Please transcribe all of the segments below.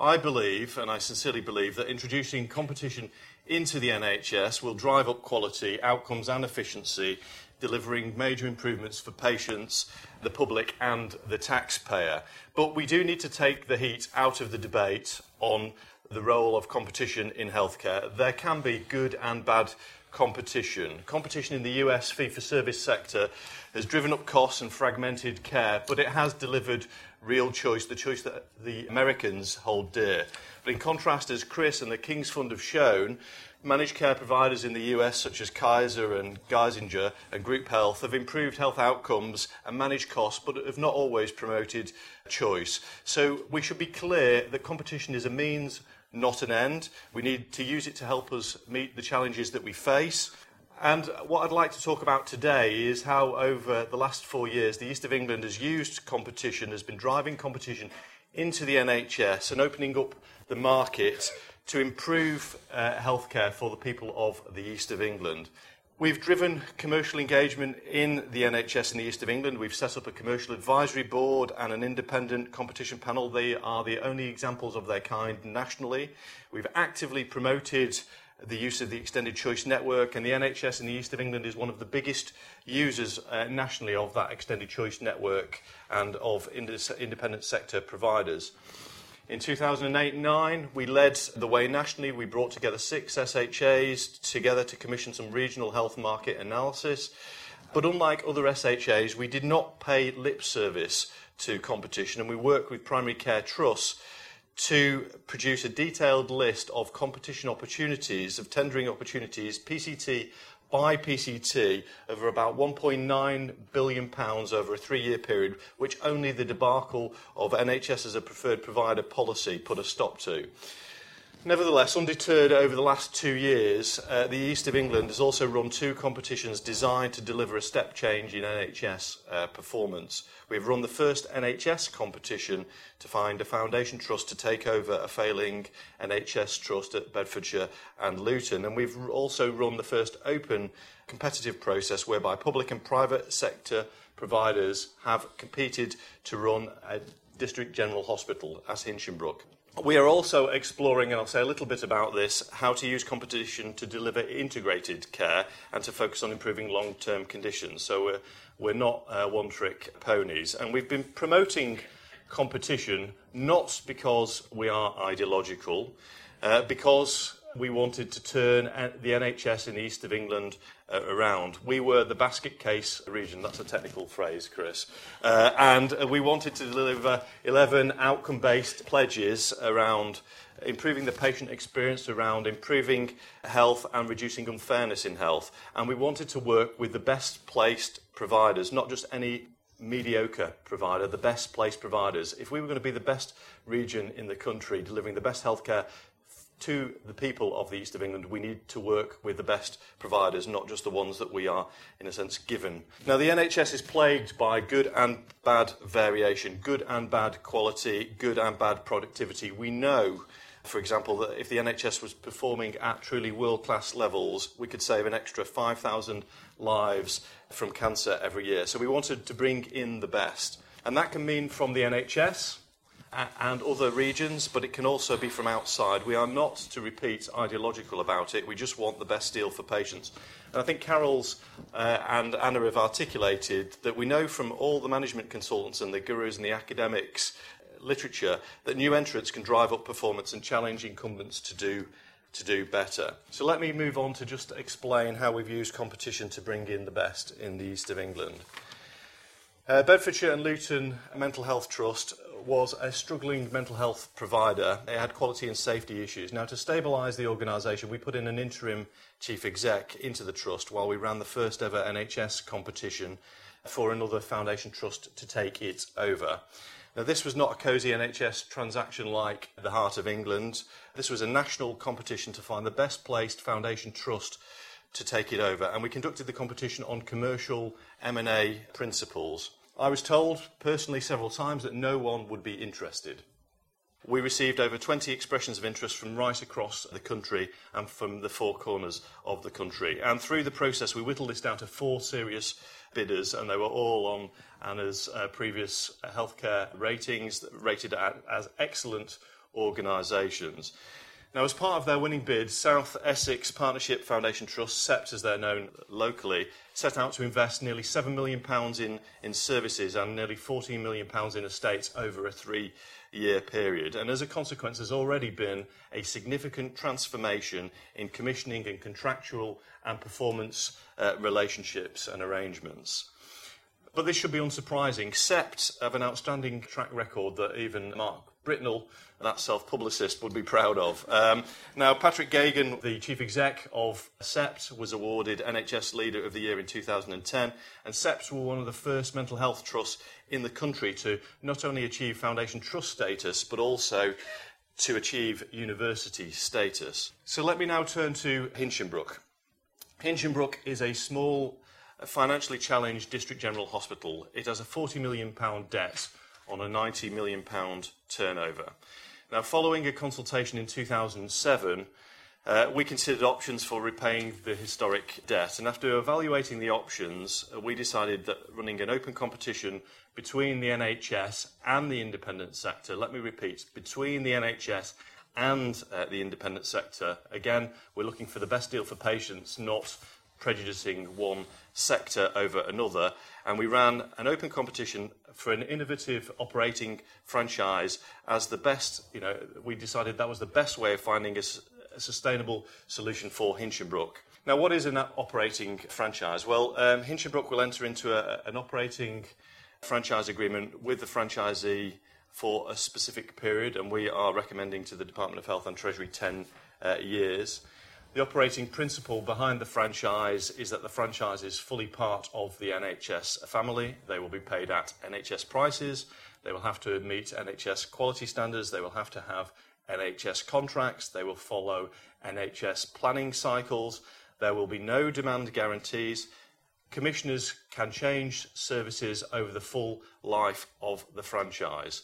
I believe, and I sincerely believe, that introducing competition into the NHS will drive up quality, outcomes, and efficiency, delivering major improvements for patients, the public, and the taxpayer. But we do need to take the heat out of the debate on the role of competition in healthcare. There can be good and bad competition. Competition in the US fee for service sector has driven up costs and fragmented care, but it has delivered real choice, the choice that the Americans hold dear. But in contrast, as Chris and the King's Fund have shown, managed care providers in the US, such as Kaiser and Geisinger and Group Health, have improved health outcomes and managed costs, but have not always promoted choice. So we should be clear that competition is a means not an end. We need to use it to help us meet the challenges that we face. And what I'd like to talk about today is how, over the last four years, the East of England has used competition, has been driving competition into the NHS and opening up the market to improve uh, healthcare for the people of the East of England. We've driven commercial engagement in the NHS in the East of England. We've set up a commercial advisory board and an independent competition panel. They are the only examples of their kind nationally. We've actively promoted the use of the extended choice network, and the NHS in the East of England is one of the biggest users uh, nationally of that extended choice network and of independent sector providers. In 2008-9, we led the way nationally. We brought together six SHAs together to commission some regional health market analysis. But unlike other SHAs, we did not pay lip service to competition, and we worked with primary care trusts to produce a detailed list of competition opportunities, of tendering opportunities, PCT by PCT over about 1.9 billion pounds over a three-year period, which only the debacle of NHS as a preferred provider policy put a stop to. Nevertheless, undeterred over the last two years, uh, the East of England has also run two competitions designed to deliver a step change in NHS uh, performance. We've run the first NHS competition to find a foundation trust to take over a failing NHS trust at Bedfordshire and Luton, and we've also run the first open competitive process whereby public and private sector providers have competed to run a district general hospital as Hinchingbrooke. We are also exploring, and I'll say a little bit about this, how to use competition to deliver integrated care and to focus on improving long term conditions. So we're, we're not uh, one trick ponies. And we've been promoting competition not because we are ideological, uh, because we wanted to turn the NHS in the east of England uh, around. We were the basket case region, that's a technical phrase, Chris, uh, and uh, we wanted to deliver 11 outcome based pledges around improving the patient experience, around improving health and reducing unfairness in health. And we wanted to work with the best placed providers, not just any mediocre provider, the best placed providers. If we were going to be the best region in the country, delivering the best healthcare to the people of the East of England, we need to work with the best providers, not just the ones that we are, in a sense, given. Now, the NHS is plagued by good and bad variation, good and bad quality, good and bad productivity. We know, for example, that if the NHS was performing at truly world class levels, we could save an extra 5,000 lives from cancer every year. So we wanted to bring in the best. And that can mean from the NHS and other regions, but it can also be from outside. We are not, to repeat, ideological about it. We just want the best deal for patients. And I think Carol's uh, and Anna have articulated that we know from all the management consultants and the gurus and the academics uh, literature that new entrants can drive up performance and challenge incumbents to do to do better. So let me move on to just explain how we've used competition to bring in the best in the east of England. Uh, Bedfordshire and Luton Mental Health Trust was a struggling mental health provider. It had quality and safety issues. Now, to stabilise the organisation, we put in an interim chief exec into the trust while we ran the first ever NHS competition for another foundation trust to take it over. Now, this was not a cosy NHS transaction like the Heart of England. This was a national competition to find the best placed foundation trust to take it over, and we conducted the competition on commercial M&A principles. I was told personally several times that no one would be interested. We received over 20 expressions of interest from right across the country and from the four corners of the country. And through the process, we whittled this down to four serious bidders, and they were all on Anna's uh, previous healthcare ratings, rated as excellent organisations. Now, as part of their winning bid, South Essex Partnership Foundation Trust, SEPT as they're known locally, set out to invest nearly £7 million in, in services and nearly £14 million in estates over a three year period. And as a consequence, there's already been a significant transformation in commissioning and contractual and performance uh, relationships and arrangements. But this should be unsurprising. SEPT have an outstanding track record that even Mark Britnell, that self-publicist, would be proud of. Um, now, Patrick Geoghegan, the chief exec of SEPT, was awarded NHS Leader of the Year in 2010, and SEPT were one of the first mental health trusts in the country to not only achieve foundation trust status, but also to achieve university status. So let me now turn to Hinchingbrooke. Hinchingbrooke is a small, financially challenged district general hospital. It has a £40 million debt on a £90 million turnover. Now, following a consultation in 2007, uh, we considered options for repaying the historic debt, and after evaluating the options, uh, we decided that running an open competition between the NHS and the independent sector, let me repeat, between the NHS and uh, the independent sector, again, we're looking for the best deal for patients, not prejudicing one sector over another. And we ran an open competition for an innovative operating franchise as the best, you know, we decided that was the best way of finding a, a sustainable solution for Hinchingbrooke. Now, what is an operating franchise? Well, um, Hinchingbrooke will enter into a, an operating franchise agreement with the franchisee for a specific period, and we are recommending to the Department of Health and Treasury 10 uh, years. The operating principle behind the franchise is that the franchise is fully part of the NHS family. They will be paid at NHS prices. They will have to meet NHS quality standards. They will have to have NHS contracts. They will follow NHS planning cycles. There will be no demand guarantees. Commissioners can change services over the full life of the franchise.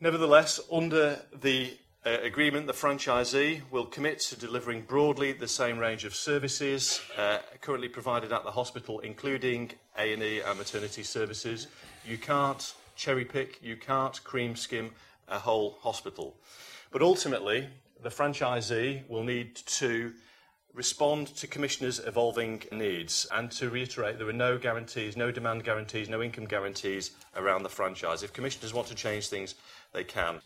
Nevertheless, under the uh, agreement, the franchisee will commit to delivering broadly the same range of services uh, currently provided at the hospital, including A&E and maternity services. You can't cherry pick, you can't cream skim a whole hospital. But ultimately, the franchisee will need to respond to commissioners' evolving needs. And to reiterate, there are no guarantees, no demand guarantees, no income guarantees around the franchise. If commissioners want to change things, they can.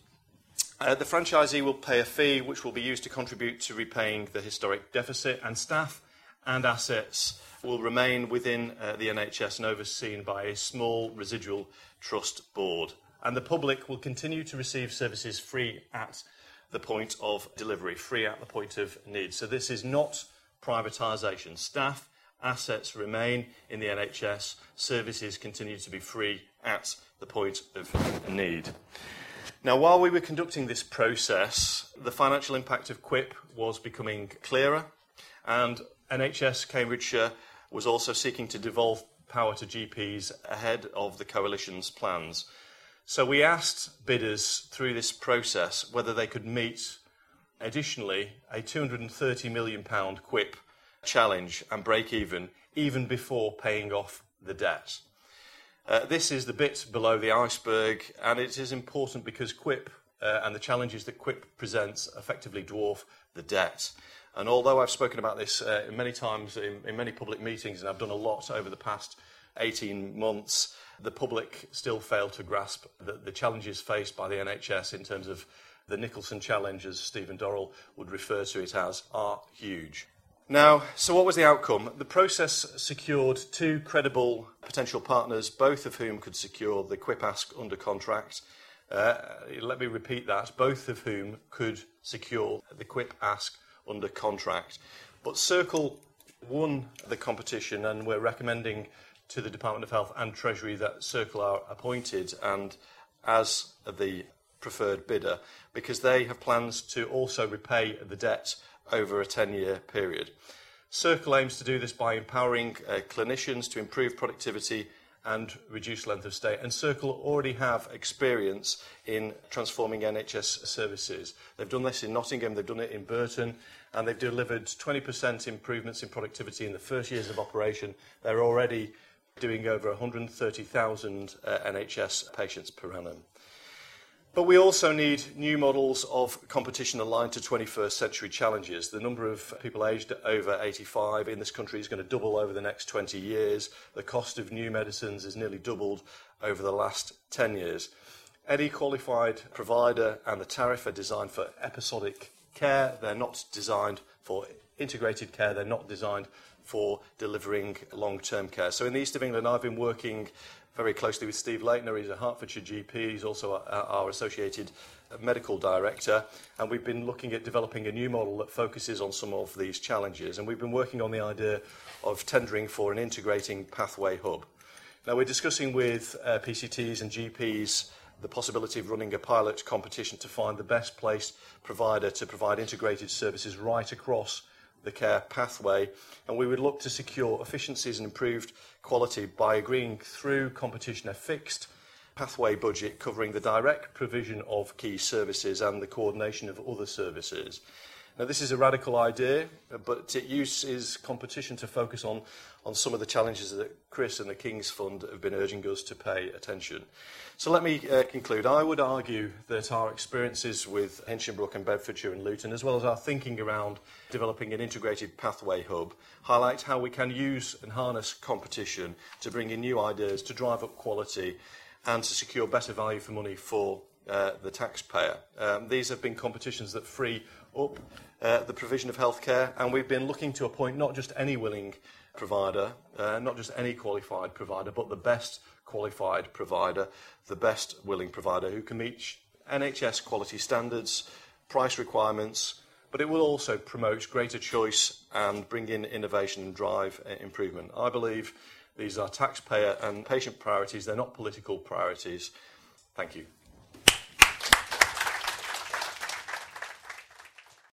Uh, the franchisee will pay a fee which will be used to contribute to repaying the historic deficit, and staff and assets will remain within uh, the NHS and overseen by a small residual trust board. And the public will continue to receive services free at the point of delivery, free at the point of need. So this is not privatisation. Staff, assets remain in the NHS, services continue to be free at the point of need. Now, while we were conducting this process, the financial impact of QIPP was becoming clearer, and NHS Cambridgeshire was also seeking to devolve power to GPs ahead of the coalition's plans. So we asked bidders through this process whether they could meet additionally a £230 million QIPP challenge and break even, even before paying off the debt. Uh, this is the bit below the iceberg, and it is important because QIPP uh, and the challenges that QIPP presents effectively dwarf the debt. And although I've spoken about this uh, many times in, in many public meetings, and I've done a lot over the past 18 months, the public still fail to grasp the, the challenges faced by the NHS in terms of the Nicholson challenge, as Stephen Dorrell would refer to it as, are huge. Now, so what was the outcome? The process secured two credible potential partners, both of whom could secure the QIPP ask under contract. Uh, let me repeat that, both of whom could secure the QIPP ask under contract. But Circle won the competition, and we're recommending to the Department of Health and Treasury that Circle are appointed and as the preferred bidder because they have plans to also repay the debt over a 10 year period. Circle aims to do this by empowering uh, clinicians to improve productivity and reduce length of stay. And Circle already have experience in transforming NHS services. They've done this in Nottingham, they've done it in Burton, and they've delivered 20% improvements in productivity in the first years of operation. They're already doing over 130,000 uh, NHS patients per annum. But we also need new models of competition aligned to 21st century challenges. The number of people aged over 85 in this country is going to double over the next 20 years. The cost of new medicines has nearly doubled over the last 10 years. Any qualified provider and the tariff are designed for episodic care. They're not designed for integrated care. They're not designed for delivering long term care. So in the East of England, I've been working very closely with Steve Leitner. He's a Hertfordshire GP. He's also our, our associated medical director. And we've been looking at developing a new model that focuses on some of these challenges. And we've been working on the idea of tendering for an integrating pathway hub. Now, we're discussing with uh, PCTs and GPs the possibility of running a pilot competition to find the best placed provider to provide integrated services right across the care pathway, and we would look to secure efficiencies and improved quality by agreeing through competition a fixed pathway budget covering the direct provision of key services and the coordination of other services. Now, this is a radical idea, but it uses competition to focus on, on some of the challenges that Chris and the King's Fund have been urging us to pay attention. So let me uh, conclude. I would argue that our experiences with Hinchingbrooke and Bedfordshire and Luton, as well as our thinking around developing an integrated pathway hub, highlight how we can use and harness competition to bring in new ideas, to drive up quality, and to secure better value for money for uh, the taxpayer. Um, these have been competitions that free up uh, the provision of healthcare, and we've been looking to appoint not just any willing provider, uh, not just any qualified provider, but the best qualified provider, the best willing provider who can meet NHS quality standards, price requirements, but it will also promote greater choice and bring in innovation and drive uh, improvement. I believe these are taxpayer and patient priorities, they're not political priorities. Thank you.